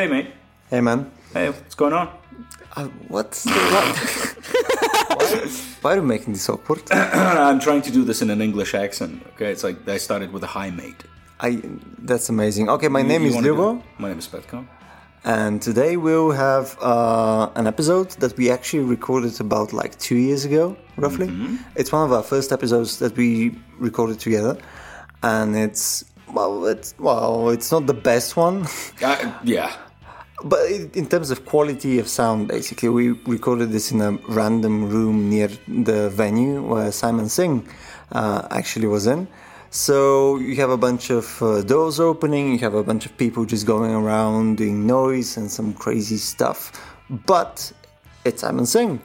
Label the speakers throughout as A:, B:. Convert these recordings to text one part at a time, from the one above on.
A: Hey, mate.
B: Hey, man.
A: Hey, what's going on?
B: Uh, what's the, what? why, why are you making this awkward?
A: I'm trying to do this in an English accent. Okay, it's like I started with a hi, mate.
B: I. That's amazing. Okay, my
A: You-
B: name
A: you
B: is Ljubo,
A: My name is Petko.
B: and today we'll have uh, an episode that we actually recorded about like two years ago, roughly.
A: Mm-hmm.
B: It's one of our first episodes that we recorded together, and it's well, it's well, it's not the best one.
A: Uh, yeah.
B: But in terms of quality of sound, basically, we recorded this in a random room near the venue where Simon Singh uh, actually was in. So you have a bunch of uh, doors opening, you have a bunch of people just going around doing noise and some crazy stuff. But it's Simon Singh.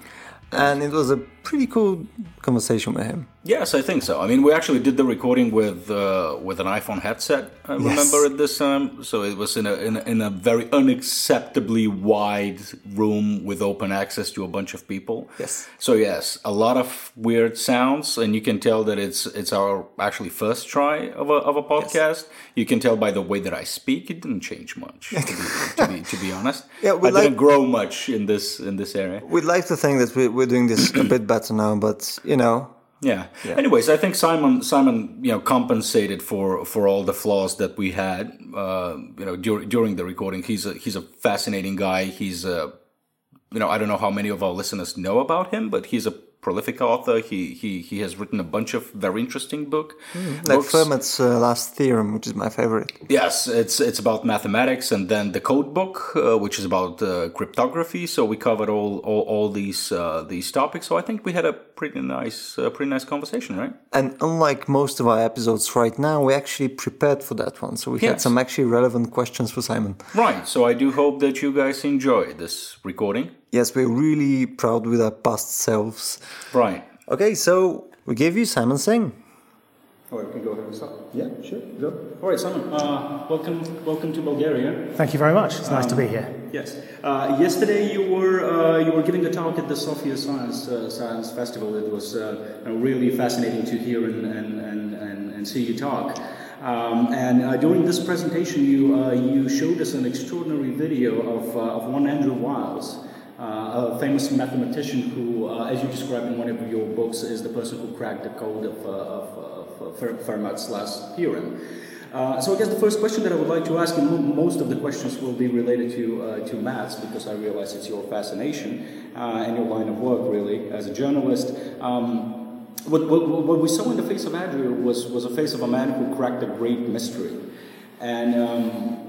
B: And it was a pretty cool conversation with him.
A: Yes, I think so. I mean, we actually did the recording with uh, with an iPhone headset. I remember at this time, so it was in a, in a in a very unacceptably wide room with open access to a bunch of people.
B: Yes.
A: So yes, a lot of weird sounds, and you can tell that it's it's our actually first try of a of a podcast. You can tell by the way that I speak; it didn't change much. to, be, to, be, to be honest,
B: Yeah, we
A: I didn't grow much in this in this area.
B: We'd like to think that we're, we're doing this a bit better now, but you know,
A: Yeah. Anyways, I think Simon Simon you know compensated for for all the flaws that we had uh, you know dur- during the recording. He's a he's a fascinating guy. He's a you know I don't know how many of our listeners know about him, but he's a prolific author. He he he has written a bunch of very interesting book
B: like
A: books.
B: Fermat's uh, last theorem, which is my favorite.
A: Yes, it's it's about mathematics, and then the code book, uh, which is about uh, cryptography. So we covered all all, all these uh, these topics. So I think we had a pretty nice uh, pretty nice conversation, right?
B: And unlike most of our episodes right now, we actually prepared for that one. So we had some actually relevant questions for Simon.
A: Right. So I do hope that you guys enjoy this recording.
B: Yes, we're really proud with our past selves.
A: Right.
B: Okay, so we gave you Simon Singh.
A: All right, we can go ahead and start.
B: Yeah, sure. Go.
A: All right, Simon. Uh, welcome, welcome to Bulgaria.
C: Thank you very much. It's nice to be here.
A: Yes. Uh, yesterday you were uh, you were giving a talk at the Sofia Science uh, Science Festival. It was uh, really fascinating to hear and and, and, and, and see you talk. Um, and uh, during this presentation, you uh, you showed us an extraordinary video of uh, of one Andrew Wiles. Uh, a famous mathematician who, uh, as you describe in one of your books, is the person who cracked the code of, uh, of, of Fermat's last theorem. Uh, so I guess the first question that I would like to ask, and most of the questions will be related to uh, to maths because I realize it's your fascination uh, and your line of work really as a journalist. Um, what, what, what we saw in the face of Andrew was was a face of a man who cracked a great mystery, and. Um,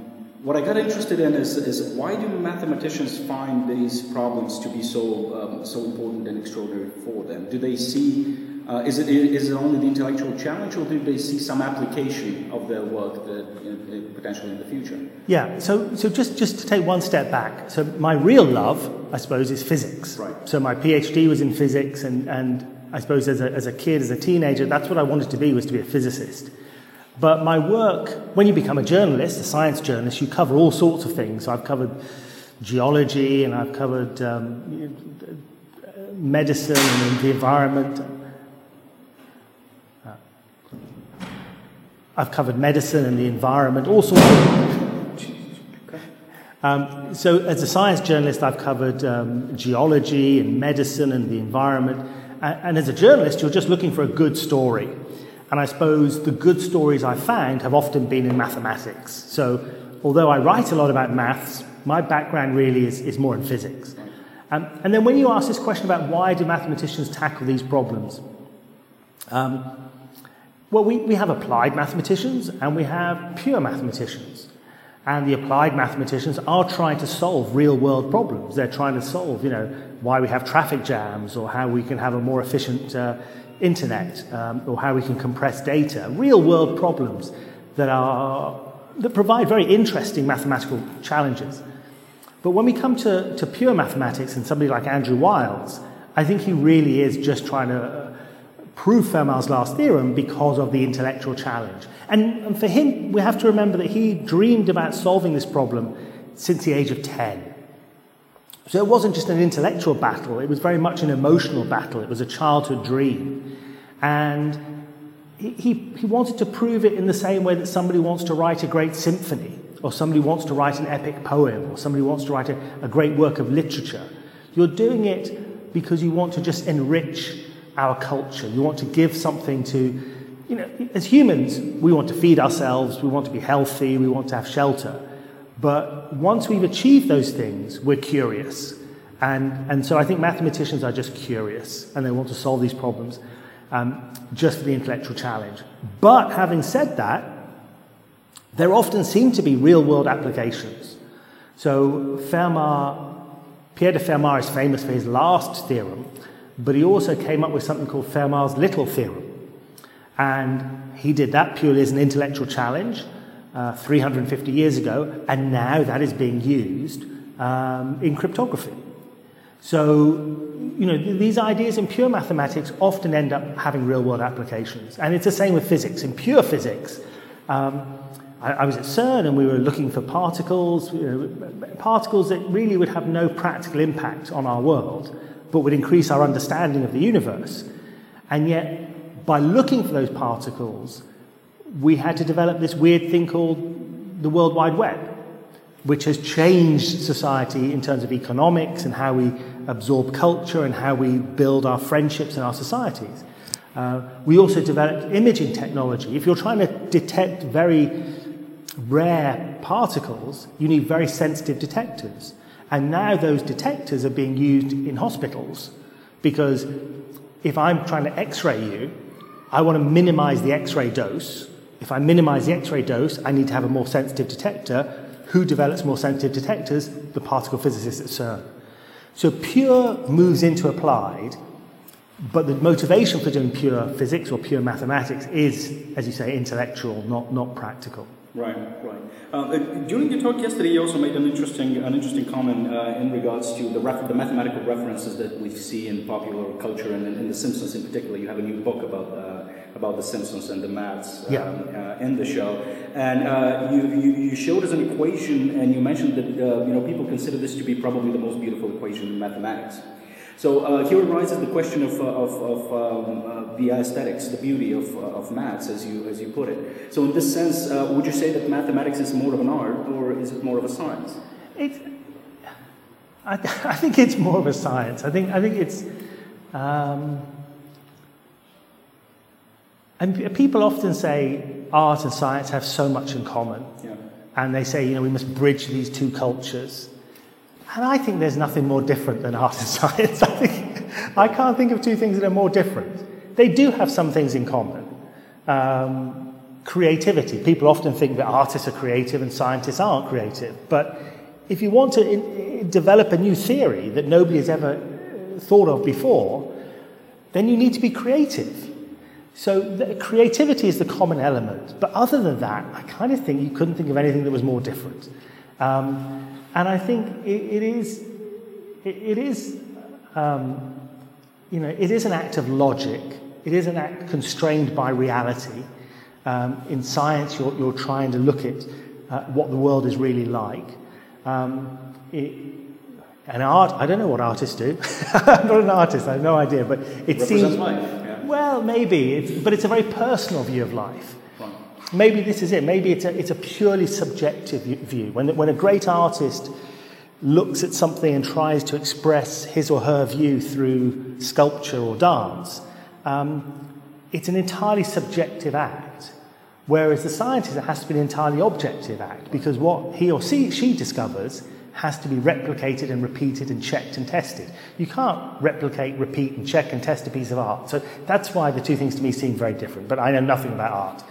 A: what I got interested in is, is why do mathematicians find these problems to be so um, so important and extraordinary for them? Do they see uh, is it is it only the intellectual challenge, or do they see some application of their work that uh, uh, potentially in the future?
C: Yeah, so, so just, just to take one step back. So, my real love, I suppose, is physics.
A: Right.
C: So, my PhD was in physics, and, and I suppose as a, as a kid, as a teenager, that's what I wanted to be, was to be a physicist. But my work, when you become a journalist, a science journalist, you cover all sorts of things. So, I've covered geology, and I've covered um, medicine and the environment. I've covered medicine and the environment, all sorts of. Um, so, as a science journalist, I've covered um, geology and medicine and the environment. And, and as a journalist, you're just looking for a good story. And I suppose the good stories I found have often been in mathematics. So, although I write a lot about maths, my background really is, is more in physics. Um, and then, when you ask this question about why do mathematicians tackle these problems, um, well, we, we have applied mathematicians and we have pure mathematicians. And the applied mathematicians are trying to solve real world problems. They're trying to solve, you know, why we have traffic jams or how we can have a more efficient uh, internet um, or how we can compress data. Real world problems that, are, that provide very interesting mathematical challenges. But when we come to, to pure mathematics and somebody like Andrew Wiles, I think he really is just trying to uh, prove Fermat's last theorem because of the intellectual challenge. And, and for him, we have to remember that he dreamed about solving this problem since the age of 10. So it wasn't just an intellectual battle, it was very much an emotional battle. It was a childhood dream. And he, he, he wanted to prove it in the same way that somebody wants to write a great symphony. or somebody wants to write an epic poem, or somebody wants to write a, a great work of literature. You're doing it because you want to just enrich our culture. You want to give something to, you know, as humans, we want to feed ourselves, we want to be healthy, we want to have shelter. But once we've achieved those things, we're curious. And, and so I think mathematicians are just curious and they want to solve these problems um, just for the intellectual challenge. But having said that, there often seem to be real world applications. So Fermat, Pierre de Fermat is famous for his last theorem, but he also came up with something called Fermat's little theorem. And he did that purely as an intellectual challenge uh, 350 years ago, and now that is being used um, in cryptography. So, you know, these ideas in pure mathematics often end up having real world applications. And it's the same with physics. In pure physics, um, I, I, was at CERN and we were looking for particles, you know, particles that really would have no practical impact on our world, but would increase our understanding of the universe. And yet, by looking for those particles, we had to develop this weird thing called the World Wide Web which has changed society in terms of economics and how we absorb culture and how we build our friendships and our societies. Uh, we also developed imaging technology. If you're trying to detect very rare particles, you need very sensitive detectors. And now those detectors are being used in hospitals because if I'm trying to x ray you, I want to minimize the x ray dose. If I minimize the x ray dose, I need to have a more sensitive detector who develops more sensitive detectors? The particle physicists at CERN. So pure moves into applied, but the motivation for doing pure physics or pure mathematics is, as you say, intellectual, not, not practical.
A: Right, right. Uh, uh during your talk yesterday, you also made an interesting, an interesting comment uh, in regards to the, the mathematical references that we see in popular culture and in, in The Simpsons in particular. You have a new book about uh, about The Simpsons and the maths um,
C: yeah.
A: uh, in the show. And uh, you, you, you, showed us an equation, and you mentioned that uh, you know people consider this to be probably the most beautiful equation in mathematics. So uh, here arises the question of, uh, of, of um, the aesthetics, the beauty of, of maths, as you, as you put it. So in this sense, would you say that mathematics is more of an art, or is it more of a science?
C: It's, I, I think it's more of a science. I think, I think it's... Um, and people often say art and science have so much in common. Yeah. And they say, you know, we must bridge these two cultures. And I think there's nothing more different than art and science. I, think, I can't think of two things that are more different. They do have some things in common. Um, creativity. People often think that artists are creative and scientists aren't creative. But if you want to in, develop a new theory that nobody has ever thought of before, then you need to be creative. So creativity is the common element. But other than that, I kind of think you couldn't think of anything that was more different. Um, and I think it, it is, it, it is, um, you know, it is an act of logic. It is an act constrained by reality. Um, in science, you're, you're, trying to look at uh, what the world is really like. Um, it, and art, I don't know what artists do. I'm not an artist, I have no idea, but it seems.
A: Life.
C: Well, maybe, it's, but it's a very personal view of life. Maybe this is it. Maybe it's a, it's a purely subjective view. When, when a great artist looks at something and tries to express his or her view through sculpture or dance, um, it's an entirely subjective act. Whereas the scientist, it has to be an entirely objective act because what he or she, she discovers has to be replicated and repeated and checked and tested. You can't replicate, repeat, and check and test a piece of art. So that's why the two things to me seem very different, but I know nothing about art.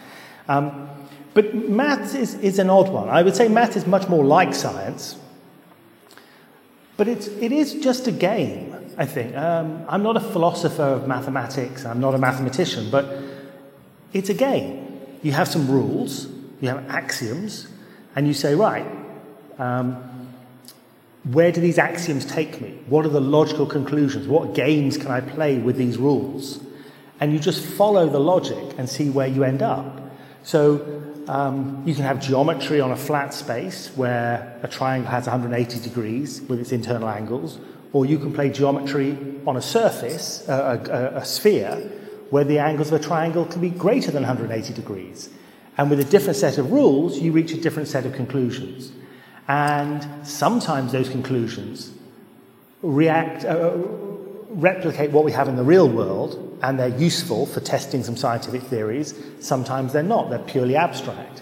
C: Um, but maths is, is an odd one. I would say maths is much more like science, but it's, it is just a game, I think. Um, I'm not a philosopher of mathematics, I'm not a mathematician, but it's a game. You have some rules, you have axioms, and you say, right, um, where do these axioms take me? What are the logical conclusions? What games can I play with these rules? And you just follow the logic and see where you end up. So um, you can have geometry on a flat space where a triangle has 180 degrees with its internal angles, or you can play geometry on a surface, a, a, a sphere, where the angles of a triangle can be greater than 180 degrees. And with a different set of rules, you reach a different set of conclusions. And sometimes those conclusions react, uh, replicate what we have in the real world, and they're useful for testing some scientific theories. Sometimes they're not, they're purely abstract.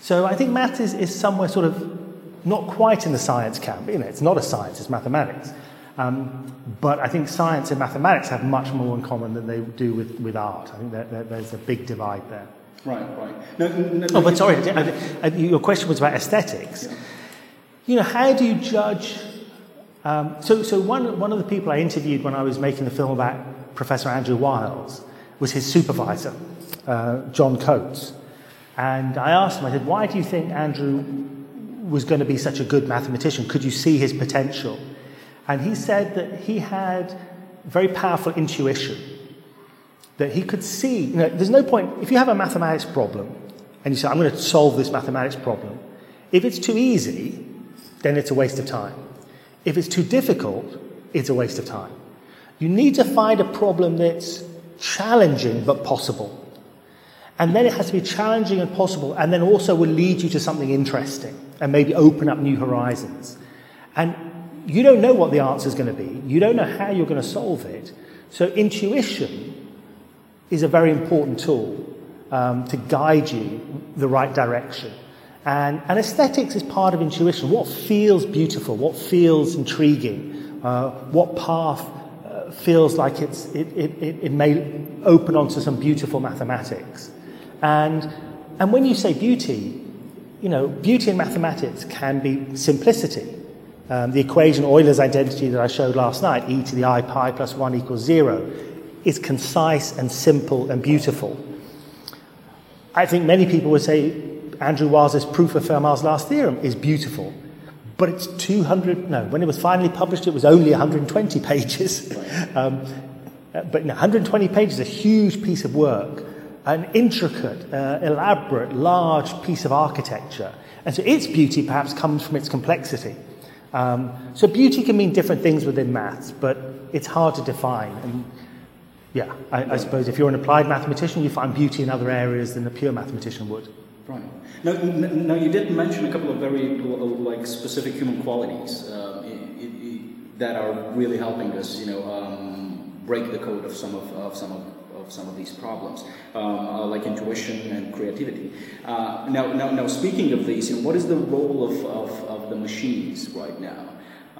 C: So I think maths is, is somewhere sort of not quite in the science camp. You know, it's not a science, it's mathematics. Um, but I think science and mathematics have much more in common than they do with, with art. I think that, that there's a big divide there.
A: Right, right. No, no,
C: oh, but sorry, your question was about aesthetics. Yeah. You know, how do you judge? Um, so, so one, one of the people I interviewed when I was making the film about Professor Andrew Wiles was his supervisor, uh, John Coates. And I asked him, I said, why do you think Andrew was going to be such a good mathematician? Could you see his potential? And he said that he had very powerful intuition, that he could see, you know, there's no point, if you have a mathematics problem and you say, I'm going to solve this mathematics problem, if it's too easy, then it's a waste of time. If it's too difficult, it's a waste of time. You need to find a problem that's challenging but possible. And then it has to be challenging and possible, and then also will lead you to something interesting and maybe open up new horizons. And you don't know what the answer is going to be, you don't know how you're going to solve it. So, intuition is a very important tool um, to guide you the right direction. And, and, aesthetics is part of intuition. What feels beautiful? What feels intriguing? Uh, what path uh, feels like it's, it, it, it, may open onto some beautiful mathematics? And, and when you say beauty, you know, beauty in mathematics can be simplicity. Um, the equation Euler's identity that I showed last night, e to the i pi plus 1 equals 0, is concise and simple and beautiful. I think many people would say Andrew Wiles's proof of Fermat's last theorem is beautiful. But it's 200, no, when it was finally published, it was only 120 pages. Um, but 120 pages, a huge piece of work, an intricate, uh, elaborate, large piece of architecture. And so its beauty perhaps comes from its complexity. Um, so beauty can mean different things within maths, but it's hard to define. And yeah, I, I suppose if you're an applied mathematician, you find beauty in other areas than a pure mathematician would.
A: Right. Now, now you did mention a couple of very like specific human qualities uh, it, it, that are really helping us, you know, um, break the code of some of, of some of of some of these problems, um, uh, like intuition and creativity. Uh, now, now, now, speaking of these, you know, what is the role of, of, of the machines right now?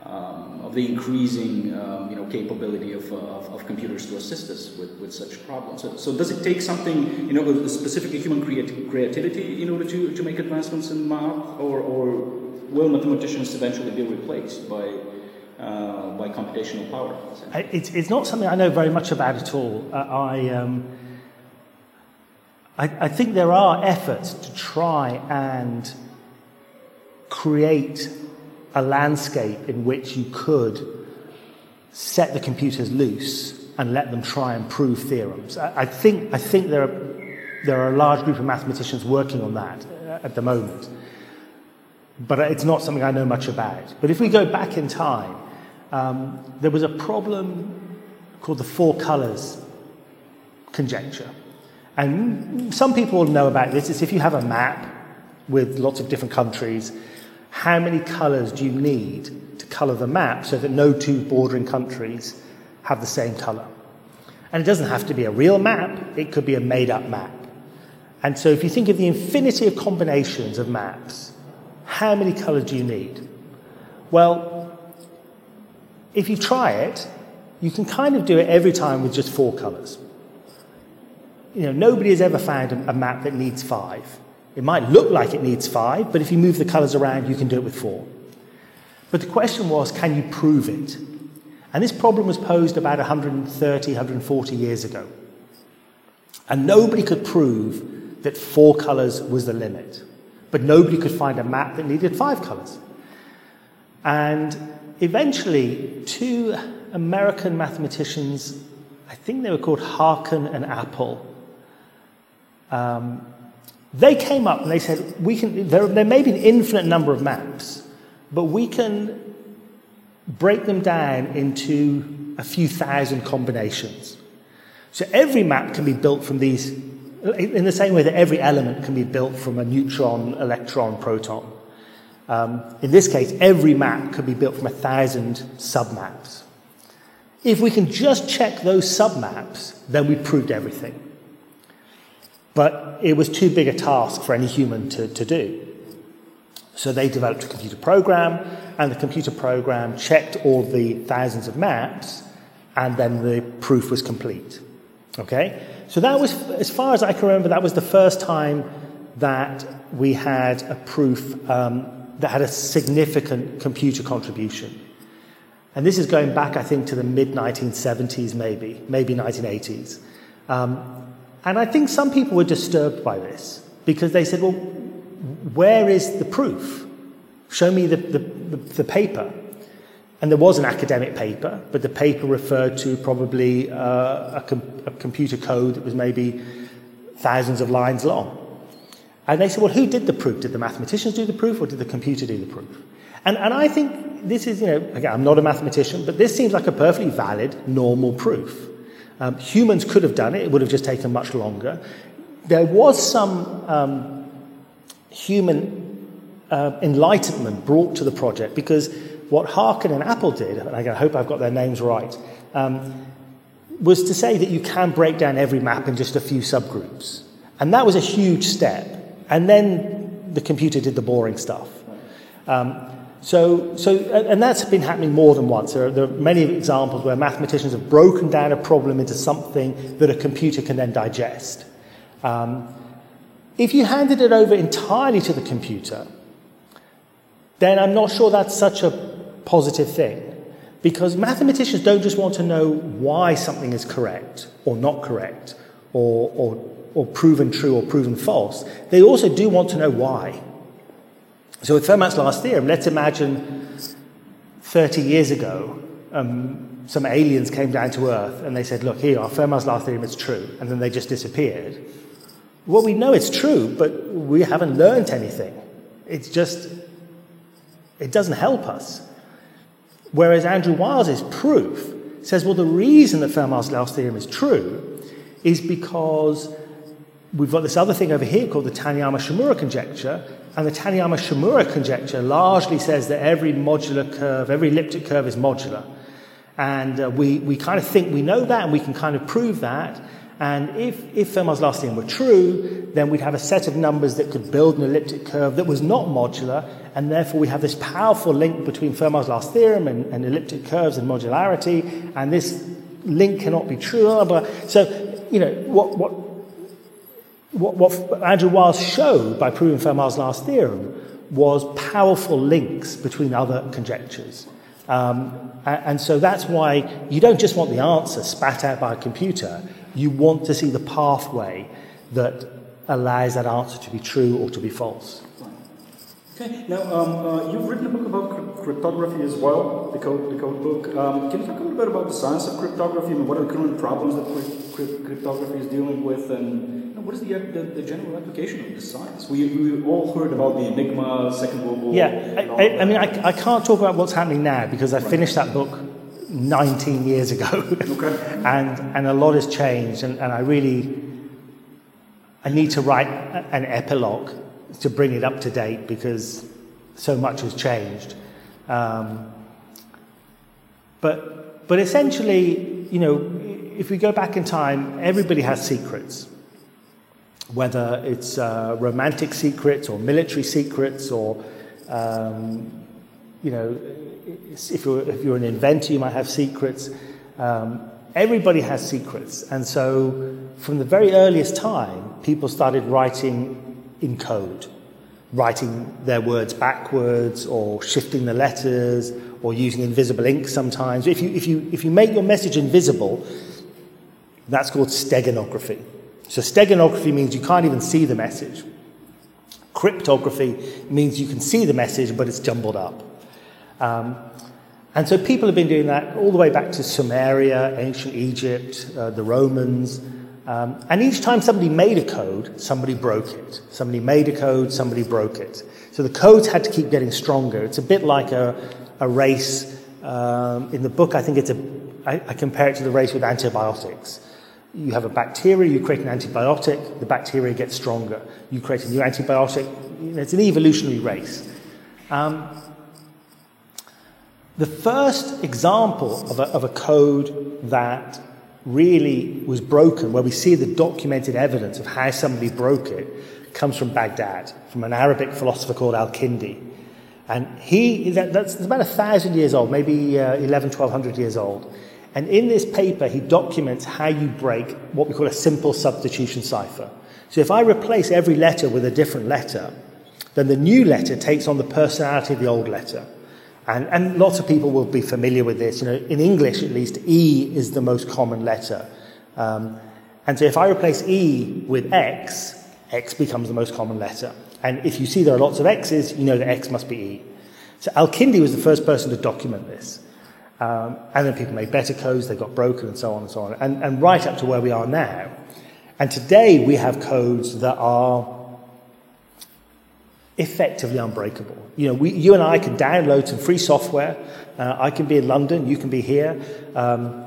A: Um, of the increasing um, you know, capability of, uh, of, of, computers to assist us with, with such problems. So, so, does it take something, you know, specifically human creati- creativity in order to, to make advancements in math, or, or will mathematicians eventually be replaced by uh, by computational power.
C: It's, it's not something I know very much about at all. Uh, I, um, I, I think there are efforts to try and create a landscape in which you could set the computers loose and let them try and prove theorems. I, I think, I think there, are, there are a large group of mathematicians working on that at the moment. But it's not something I know much about. But if we go back in time, um, there was a problem called the four colours conjecture. And some people know about this. It's if you have a map with lots of different countries, how many colours do you need to colour the map so that no two bordering countries have the same colour? And it doesn't have to be a real map, it could be a made up map. And so if you think of the infinity of combinations of maps, how many colours do you need? Well, if you try it, you can kind of do it every time with just four colours. You know, nobody has ever found a, a map that needs five. It might look like it needs five, but if you move the colours around, you can do it with four. But the question was, can you prove it? And this problem was posed about 130, 140 years ago. And nobody could prove that four colours was the limit. But nobody could find a map that needed five colours. And eventually, two American mathematicians, I think they were called Haken and Appel, um, they came up and they said, we can, there, there may be an infinite number of maps, but we can break them down into a few thousand combinations. So every map can be built from these in the same way that every element can be built from a neutron, electron, proton. Um, in this case, every map could be built from a thousand submaps. If we can just check those submaps, then we proved everything. But it was too big a task for any human to, to do. So they developed a computer program, and the computer program checked all the thousands of maps, and then the proof was complete. Okay? So that was, as far as I can remember, that was the first time that we had a proof um, that had a significant computer contribution. And this is going back, I think, to the mid 1970s, maybe, maybe 1980s. Um, and I think some people were disturbed by this because they said, well, where is the proof? Show me the, the, the, the paper. And there was an academic paper, but the paper referred to probably uh, a, com- a computer code that was maybe thousands of lines long. And they said, well, who did the proof? Did the mathematicians do the proof or did the computer do the proof? And, and I think this is, you know, again, I'm not a mathematician, but this seems like a perfectly valid, normal proof. Um, humans could have done it, it would have just taken much longer. There was some um, human uh, enlightenment brought to the project because what Haken and Appel did, and I hope I've got their names right, um, was to say that you can break down every map in just a few subgroups. And that was a huge step. And then the computer did the boring stuff. Um, so, so, and that's been happening more than once. There are, there are, many examples where mathematicians have broken down a problem into something that a computer can then digest. Um, if you handed it over entirely to the computer, then I'm not sure that's such a positive thing. Because mathematicians don't just want to know why something is correct or not correct or, or or proven true or proven false, they also do want to know why. So, with Fermat's last theorem, let's imagine 30 years ago, um, some aliens came down to Earth and they said, Look, here, our Fermat's last theorem is true, and then they just disappeared. Well, we know it's true, but we haven't learned anything. It's just, it doesn't help us. Whereas Andrew Wiles's proof says, well, the reason that Fermat's last theorem is true is because we've got this other thing over here called the Taniyama-Shimura conjecture, and the Taniyama-Shimura conjecture largely says that every modular curve, every elliptic curve is modular. And uh, we, we kind of think we know that, and we can kind of prove that. And if, if Fermat's last theorem were true, then we'd have a set of numbers that could build an elliptic curve that was not modular, and therefore we have this powerful link between Fermat's last theorem and, and elliptic curves and modularity, and this link cannot be true. But, so, you know, what, what what, what Andrew Wiles showed by proving Fermat's last theorem was powerful links between other conjectures. Um, and so that's why you don't just want the answer spat out by a computer, you want to see the pathway that allows that answer to be true or to be false.
A: Okay. Now, um, uh, you've written a book about cryptography as well, the code, the code book. Um, can you talk a little bit about the science of cryptography and what are the current problems that cryptography is dealing with, and what is the, the, the, general application of this science? We, we all heard about the Enigma, Second World War.
C: Yeah, I, I, I, mean, I, I can't talk about what's happening now because I finished that book 19 years ago,
A: okay.
C: and and a lot has changed, and, and I really I need to write an epilogue to bring it up to date because so much has changed. Um, but, but essentially, you know, if we go back in time, everybody has secrets. Whether it's uh, romantic secrets or military secrets or, um, you know, if you're, if you're an inventor, you might have secrets. Um, everybody has secrets. And so, from the very earliest time, people started writing in code, writing their words backwards or shifting the letters or using invisible ink sometimes. If you, if you, if you make your message invisible, that's called steganography. So, steganography means you can't even see the message. Cryptography means you can see the message, but it's jumbled up. Um, and so people have been doing that all the way back to Sumeria, ancient Egypt, uh, the Romans, um, and each time somebody made a code, somebody broke it. Somebody made a code, somebody broke it. So the codes had to keep getting stronger. It's a bit like a, a race. Um, in the book, I think it's a, I, I compare it to the race with antibiotics. You have a bacteria, you create an antibiotic, the bacteria gets stronger. You create a new antibiotic. It's an evolutionary race. Um, the first example of a, of a code that really was broken, where we see the documented evidence of how somebody broke it, comes from Baghdad, from an Arabic philosopher called Al Kindi. And he, that, that's about a thousand years old, maybe uh, 11, 1200 years old. And in this paper, he documents how you break what we call a simple substitution cipher. So if I replace every letter with a different letter, then the new letter takes on the personality of the old letter. And, and lots of people will be familiar with this. You know, in English, at least, E is the most common letter. Um, and so if I replace E with X, X becomes the most common letter. And if you see there are lots of X's, you know that X must be E. So Al-Kindi was the first person to document this. Um, and then people made better codes, they got broken, and so on and so on. And, and right up to where we are now. And today we have codes that are effectively unbreakable. You know, we, you and I can download some free software. Uh, I can be in London, you can be here. Um,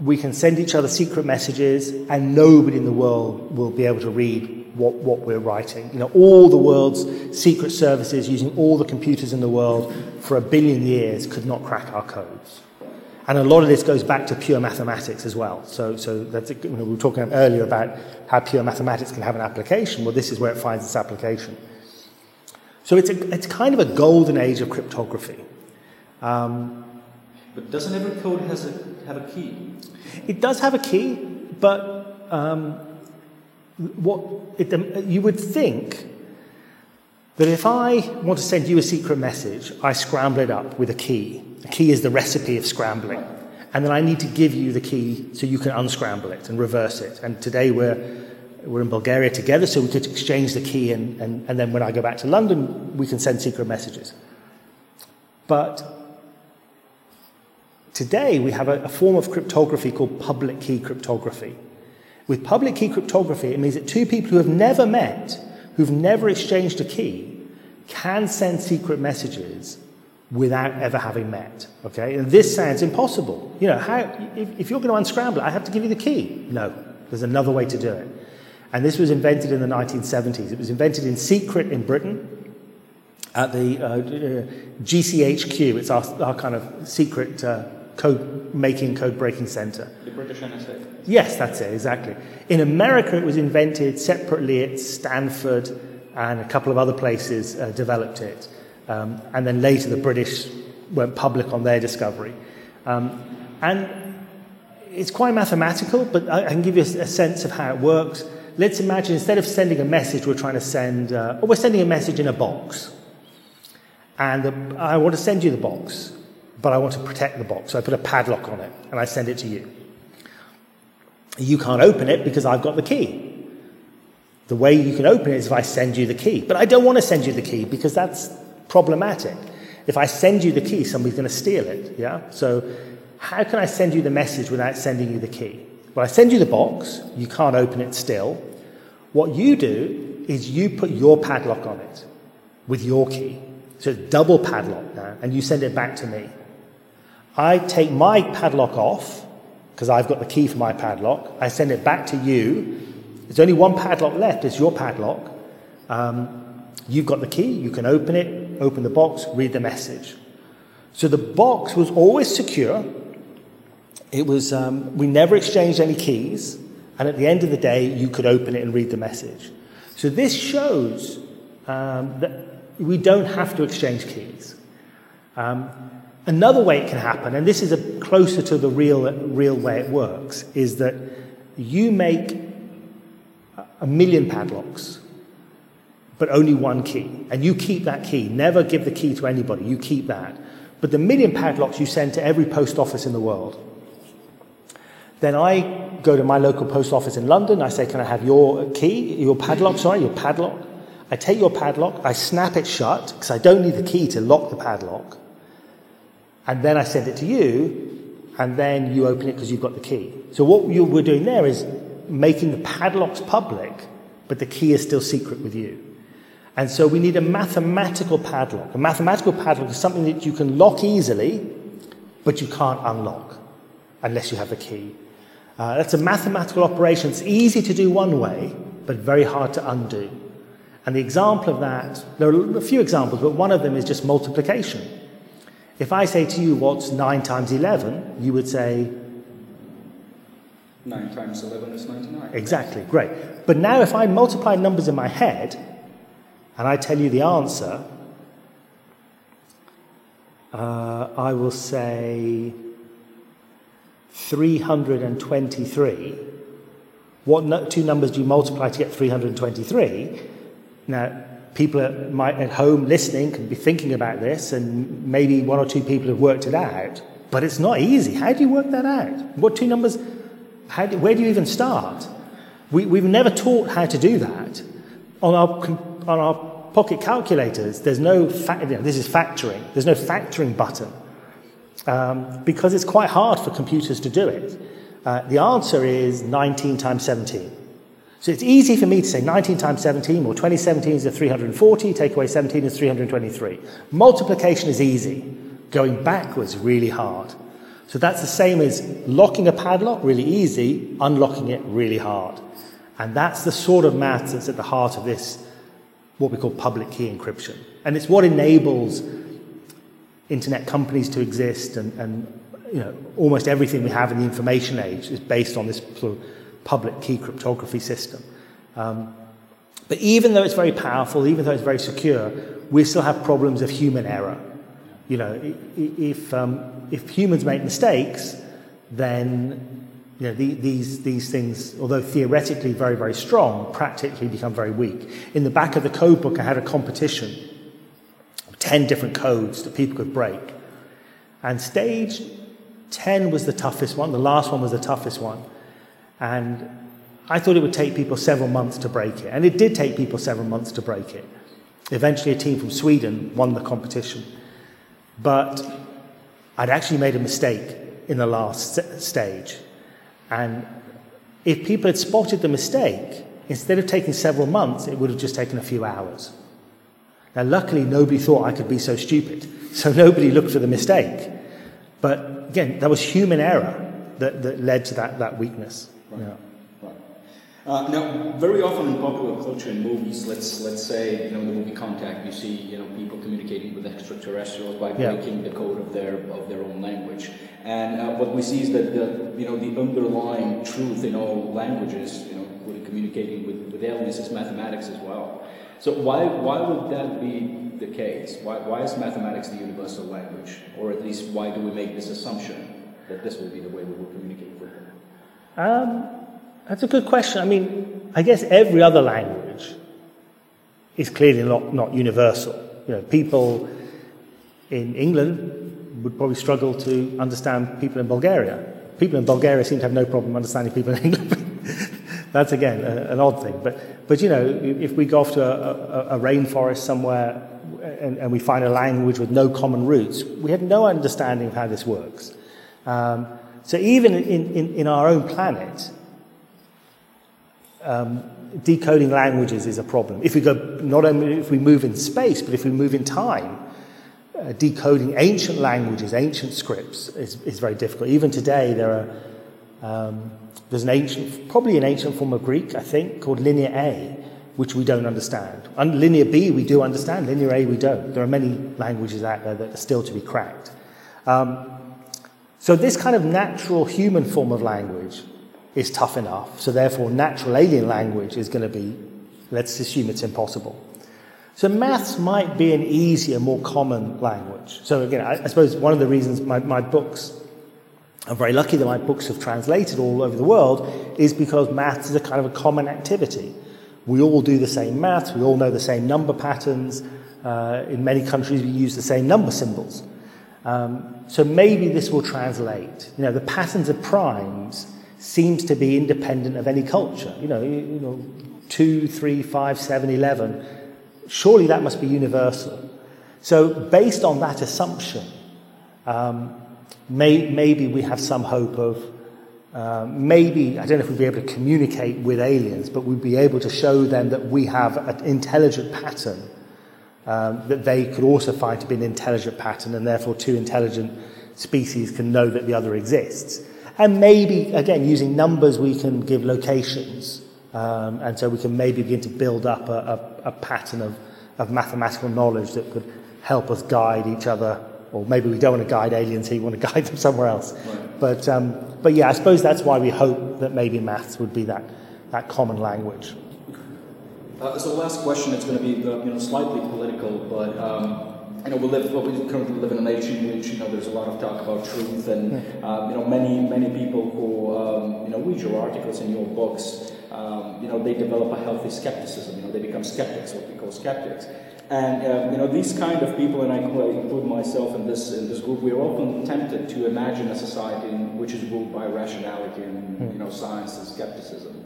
C: we can send each other secret messages, and nobody in the world will be able to read what, what we're writing. You know, all the world's secret services using all the computers in the world for a billion years could not crack our codes. And a lot of this goes back to pure mathematics as well. So, so that's, you know, we were talking earlier about how pure mathematics can have an application. Well, this is where it finds its application. So it's, a, it's kind of a golden age of cryptography. Um,
A: but doesn't every code has a, have a key?
C: It does have a key, but um, what it, you would think that if I want to send you a secret message, I scramble it up with a key. The key is the recipe of scrambling. And then I need to give you the key so you can unscramble it and reverse it. And today we're, we're in Bulgaria together, so we could exchange the key, and, and, and then when I go back to London, we can send secret messages. But today we have a, a form of cryptography called public key cryptography. With public key cryptography, it means that two people who have never met, who've never exchanged a key, can send secret messages without ever having met. Okay? And this sounds impossible. You know, how, if, if you're going to unscramble it, I have to give you the key. No, there's another way to do it. And this was invented in the 1970s. It was invented in secret in Britain at the uh, GCHQ. It's our, our kind of secret uh, code making, code breaking center.
A: The British NSA.
C: Yes, that's it, exactly. In America, it was invented separately at Stanford and a couple of other places uh, developed it. Um, and then later, the British went public on their discovery. Um, and it's quite mathematical, but I, I can give you a, a, sense of how it works. Let's imagine instead of sending a message, we're trying to send, uh, or we're sending a message in a box. And the, I want to send you the box, but I want to protect the box. So I put a padlock on it and I send it to you. You can't open it because I've got the key. The way you can open it is if I send you the key. But I don't want to send you the key because that's problematic. If I send you the key, somebody's going to steal it. Yeah? So, how can I send you the message without sending you the key? Well, I send you the box, you can't open it still. What you do is you put your padlock on it with your key. So it's double padlock now, and you send it back to me. I take my padlock off, because I've got the key for my padlock. I send it back to you. There's only one padlock left, it's your padlock. Um, you've got the key, you can open it, open the box, read the message. So the box was always secure. It was, um, we never exchanged any keys, and at the end of the day, you could open it and read the message. So this shows um, that we don't have to exchange keys. Um, Another way it can happen, and this is a, closer to the real, real way it works, is that you make a million padlocks, but only one key. And you keep that key. Never give the key to anybody. You keep that. But the million padlocks you send to every post office in the world. Then I go to my local post office in London. I say, Can I have your key, your padlock? Sorry, your padlock. I take your padlock, I snap it shut because I don't need the key to lock the padlock and then I send it to you, and then you open it because you've got the key. So what you, we're doing there is making the padlocks public, but the key is still secret with you. And so we need a mathematical padlock. A mathematical padlock is something that you can lock easily, but you can't unlock unless you have the key. Uh, that's a mathematical operation. It's easy to do one way, but very hard to undo. And the example of that, there are a few examples, but one of them is just multiplication. If I say to you, what's 9 times 11, you would say,
A: 9 times 11 is 99.
C: Exactly, great. But now if I multiply numbers in my head and I tell you the answer, uh, I will say 323. What no- two numbers do you multiply to get 323? Now, people at, my, at home listening can be thinking about this, and maybe one or two people have worked it out, but it's not easy. How do you work that out? What two numbers? How do, where do you even start? We, we've never taught how to do that. On our, on our pocket calculators, there's no, fa- you know, this is factoring, there's no factoring button um, because it's quite hard for computers to do it. Uh, the answer is 19 times 17. So it's easy for me to say 19 times 17, or 2017 is 340, take away 17 is 323. Multiplication is easy. Going backwards really hard. So that's the same as locking a padlock, really easy, unlocking it really hard. And that's the sort of math that's at the heart of this, what we call public key encryption. And it's what enables internet companies to exist and, and you know, almost everything we have in the information age is based on this sort of public key cryptography system. Um, but even though it's very powerful, even though it's very secure, we still have problems of human error. You know, if, um, if humans make mistakes, then you know, the, these, these things, although theoretically very, very strong, practically become very weak. In the back of the code book, I had a competition 10 different codes that people could break. And stage 10 was the toughest one, the last one was the toughest one. And I thought it would take people several months to break it. And it did take people several months to break it. Eventually, a team from Sweden won the competition. But I'd actually made a mistake in the last stage. And if people had spotted the mistake, instead of taking several months, it would have just taken a few hours. Now, luckily, nobody thought I could be so stupid. So nobody looked for the mistake. But again, that was human error that, that led to that, that weakness.
A: Right. Yeah. Right. Uh, now, very often in popular culture and movies, let's let's say you know the movie Contact, you see you know people communicating with extraterrestrials by breaking yeah. the code of their of their own language. And uh, what we see is that the you know the underlying truth in all languages, you know, communicating with, with aliens is mathematics as well. So why why would that be the case? Why, why is mathematics the universal language? Or at least, why do we make this assumption that this will be the way we will communicate with them?
C: Um, that's a good question. I mean, I guess every other language is clearly not, not universal. You know, people in England would probably struggle to understand people in Bulgaria. People in Bulgaria seem to have no problem understanding people in England. That's again a, an odd thing. But, but you know, if we go off to a, a, a rainforest somewhere and, and, we find a language with no common roots, we have no understanding of how this works. Um, so even in, in, in, our own planet, um, decoding languages is a problem. If we go, not only if we move in space, but if we move in time, uh, decoding ancient languages, ancient scripts is, is very difficult. Even today, there are um, there's an ancient, probably an ancient form of Greek, I think, called Linear A, which we don't understand. And Linear B, we do understand. Linear A, we don't. There are many languages out there that are still to be cracked. Um, so this kind of natural human form of language is tough enough. So therefore, natural alien language is going to be, let's assume it's impossible. So maths might be an easier, more common language. So again, I, I suppose one of the reasons my, my books, I'm very lucky that my books have translated all over the world, is because maths is a kind of a common activity. We all do the same maths, we all know the same number patterns. Uh, in many countries, we use the same number symbols. Um, so maybe this will translate. You know, the patterns of primes seems to be independent of any culture. You know, you, you know, two, three, five, seven, eleven. Surely that must be universal. So based on that assumption, um, may, maybe we have some hope of uh, maybe, I don't know if we'd be able to communicate with aliens, but we'd be able to show them that we have an intelligent pattern um, that they could also find to be an intelligent pattern, and therefore two intelligent species can know that the other exists. And maybe, again, using numbers, we can give locations. Um, and so we can maybe begin to build up a, a, a pattern of, of mathematical knowledge that could help us guide each other. Or maybe we don't want to guide aliens here, we want to guide them somewhere else. Right. But, um, but yeah, I suppose that's why we hope that maybe maths would be that, that common language.
A: Uh, so, last question. It's going to be uh, you know slightly political, but um, you know we live well, we currently live in a age in which you know there's a lot of talk about truth, and uh, you know many many people who um, you know read your articles and your books, um, you know they develop a healthy skepticism. You know they become skeptics, what we call skeptics. And um, you know these kind of people, and I include myself in this in this group, we are often tempted to imagine a society which is ruled by rationality and you know science and skepticism.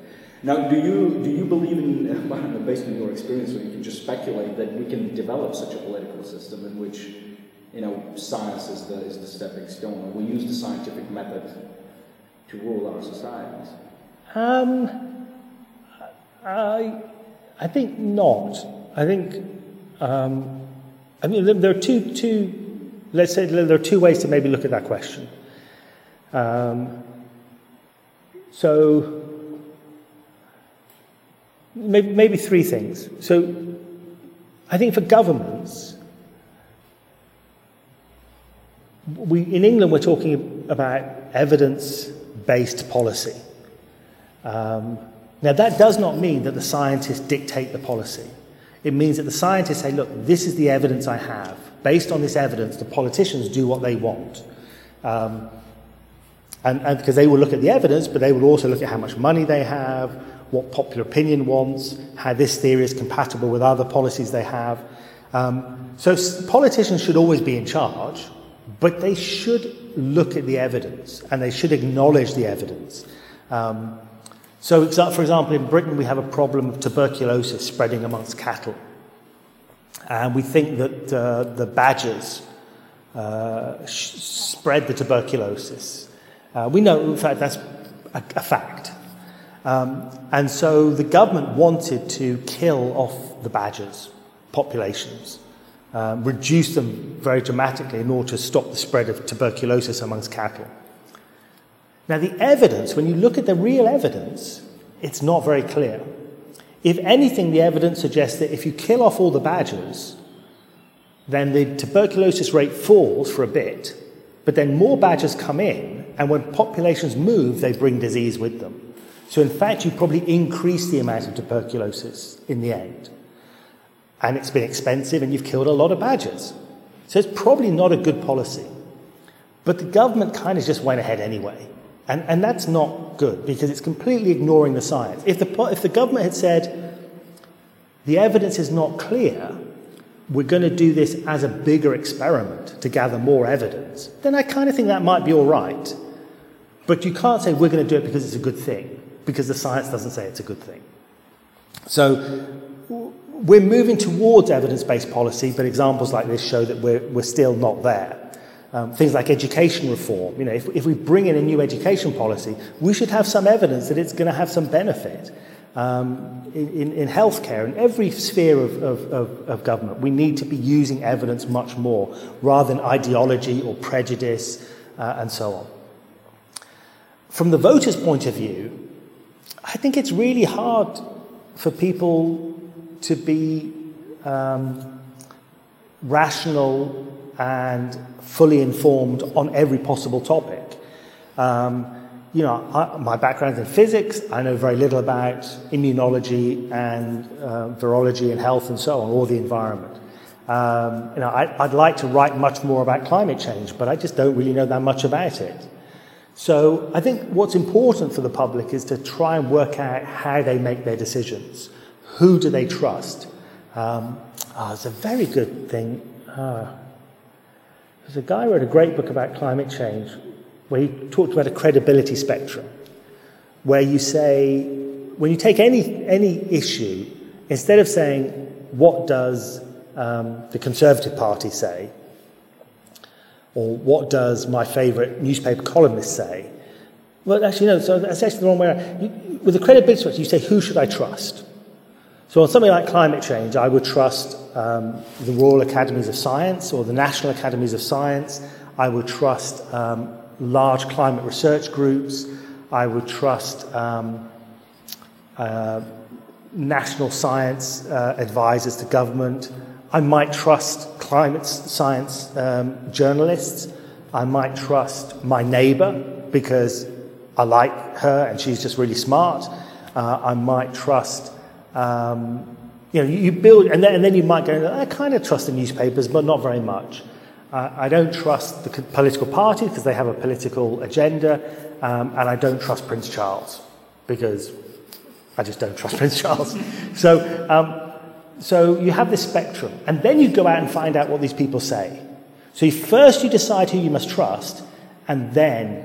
A: Now, do you, do you believe in, based on your experience, or you can just speculate that we can develop such a political system in which, you know, science is the, is the stepping stone, or we use the scientific method to rule our societies?
C: Um, I, I think not. I think, um, I mean, there are two, two, let's say there are two ways to maybe look at that question. Um, so, maybe, maybe three things. So I think for governments, we, in England, we're talking about evidence based policy. Um, now, that does not mean that the scientists dictate the policy. It means that the scientists say, look, this is the evidence I have. Based on this evidence, the politicians do what they want. Um, and because they will look at the evidence, but they will also look at how much money they have, what popular opinion wants, how this theory is compatible with other policies they have. Um, so politicians should always be in charge, but they should look at the evidence and they should acknowledge the evidence. Um, so, for example, in Britain, we have a problem of tuberculosis spreading amongst cattle. And we think that uh, the badgers uh, spread the tuberculosis. Uh, we know, in fact, that's a, a fact. Um, and so the government wanted to kill off the badgers' populations, um, reduce them very dramatically in order to stop the spread of tuberculosis amongst cattle. Now, the evidence, when you look at the real evidence, it's not very clear. If anything, the evidence suggests that if you kill off all the badgers, then the tuberculosis rate falls for a bit, but then more badgers come in, and when populations move, they bring disease with them. So, in fact, you probably increase the amount of tuberculosis in the end. And it's been expensive, and you've killed a lot of badgers. So, it's probably not a good policy. But the government kind of just went ahead anyway. And, and that's not good because it's completely ignoring the science. If the, if the government had said, the evidence is not clear, we're going to do this as a bigger experiment to gather more evidence, then I kind of think that might be all right. But you can't say we're going to do it because it's a good thing because the science doesn't say it's a good thing. So we're moving towards evidence based policy, but examples like this show that we're, we're still not there. Um, things like education reform. You know, if, if we bring in a new education policy, we should have some evidence that it's going to have some benefit. Um, in, in healthcare, in every sphere of, of, of, of government, we need to be using evidence much more rather than ideology or prejudice uh, and so on. From the voter's point of view, I think it's really hard for people to be um, rational and fully informed on every possible topic. Um, you know, I, my background in physics, I know very little about immunology and uh, virology and health and so on, or the environment. Um, you know, I, I'd like to write much more about climate change, but I just don't really know that much about it. So I think what's important for the public is to try and work out how they make their decisions. Who do they trust? Um, oh, it's a very good thing. Uh, there's a guy who wrote a great book about climate change where he talked about a credibility spectrum, where you say, when you take any, any issue, instead of saying, what does um, the Conservative Party say, or what does my favourite newspaper columnist say? Well, actually, no, so that's actually the wrong way around. With the credibility you say, who should I trust? So on something like climate change, I would trust um, the Royal Academies of Science or the National Academies of Science. I would trust um, large climate research groups. I would trust um, uh, national science uh, advisors to government. I might trust climate science um, journalists. I might trust my neighbor because I like her and she's just really smart. Uh, I might trust, um, you know, you build, and then, and then you might go, I kind of trust the newspapers, but not very much. Uh, I don't trust the political parties because they have a political agenda, um, and I don't trust Prince Charles because I just don't trust Prince Charles. so, um, so you have this spectrum, and then you go out and find out what these people say. So you, first you decide who you must trust, and then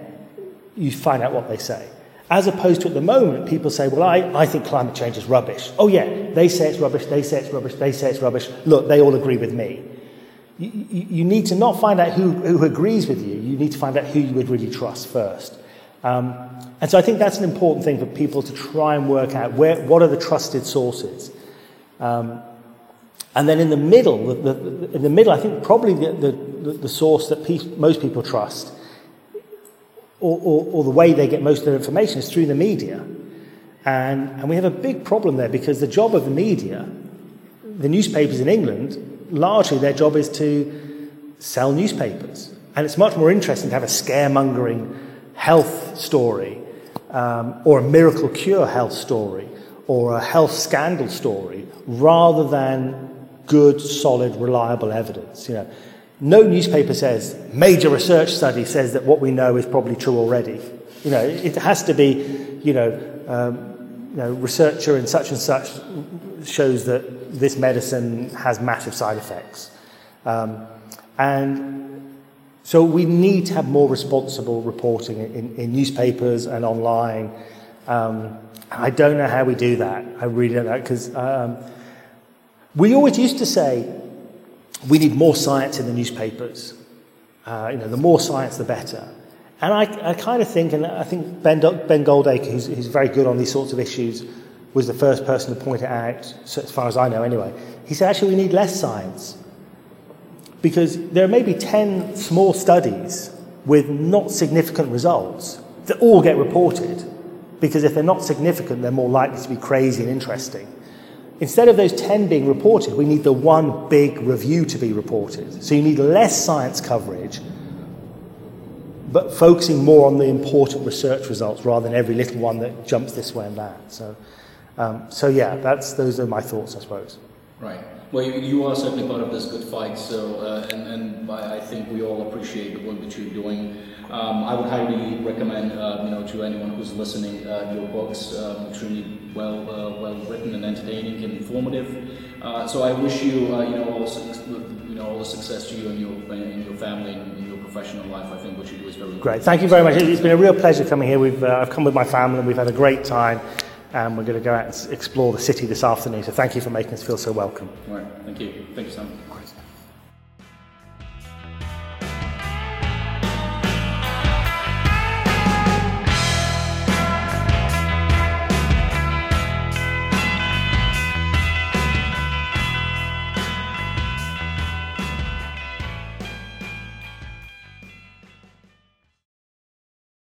C: you find out what they say. As opposed to at the moment, people say, well, I, I think climate change is rubbish. Oh, yeah, they say it's rubbish, they say it's rubbish, they say it's rubbish. Look, they all agree with me. You, you, need to not find out who, who agrees with you, you need to find out who you would really trust first. Um, and so I think that's an important thing for people to try and work out where, what are the trusted sources. Um, and then in the middle, the, the, in the middle, I think probably the, the, source that pe- most people trust, or, or, or, the way they get most of their information, is through the media. And, and we have a big problem there because the job of the media, the newspapers in England, largely their job is to sell newspapers. And it's much more interesting to have a scaremongering health story um, or a miracle cure health story or a health scandal story rather than good, solid, reliable evidence. You know, no newspaper says major research study says that what we know is probably true already. You know, it has to be, you know, um, you know, researcher in such and such shows that this medicine has massive side effects. Um, and so we need to have more responsible reporting in, in newspapers and online. Um, I don't know how we do that. I really don't know because um, we always used to say we need more science in the newspapers. Uh, you know, the more science, the better. And I, I kind of think, and I think Ben, ben Goldacre, who's, who's very good on these sorts of issues, was the first person to point it out, so as far as I know anyway. He said, actually, we need less science. Because there may be 10 small studies with not significant results that all get reported. Because if they're not significant, they're more likely to be crazy and interesting. Instead of those 10 being reported, we need the one big review to be reported. So you need less science coverage, but focusing more on the important research results rather than every little one that jumps this way and that. So, um, so yeah, that's, those are my thoughts, I suppose.
A: Right. Well, you, you are certainly part of this good fight, so, uh, and, and I think we all appreciate the work that you're doing. Um, I would highly recommend, uh, you know, to anyone who's listening, uh, your books, um, extremely well, uh, well written and entertaining and informative. Uh, so I wish you, uh, you know, all, you know, all the success to you and your, and your family and in your professional life. I think what you do is very
C: great. Thank you very much. It's been a real pleasure coming here. We've, I've come with my family and we've had a great time. And we're going to go out and explore the city this afternoon. So thank you for making us feel so welcome.
A: All right. Thank you. Thank you, Sam.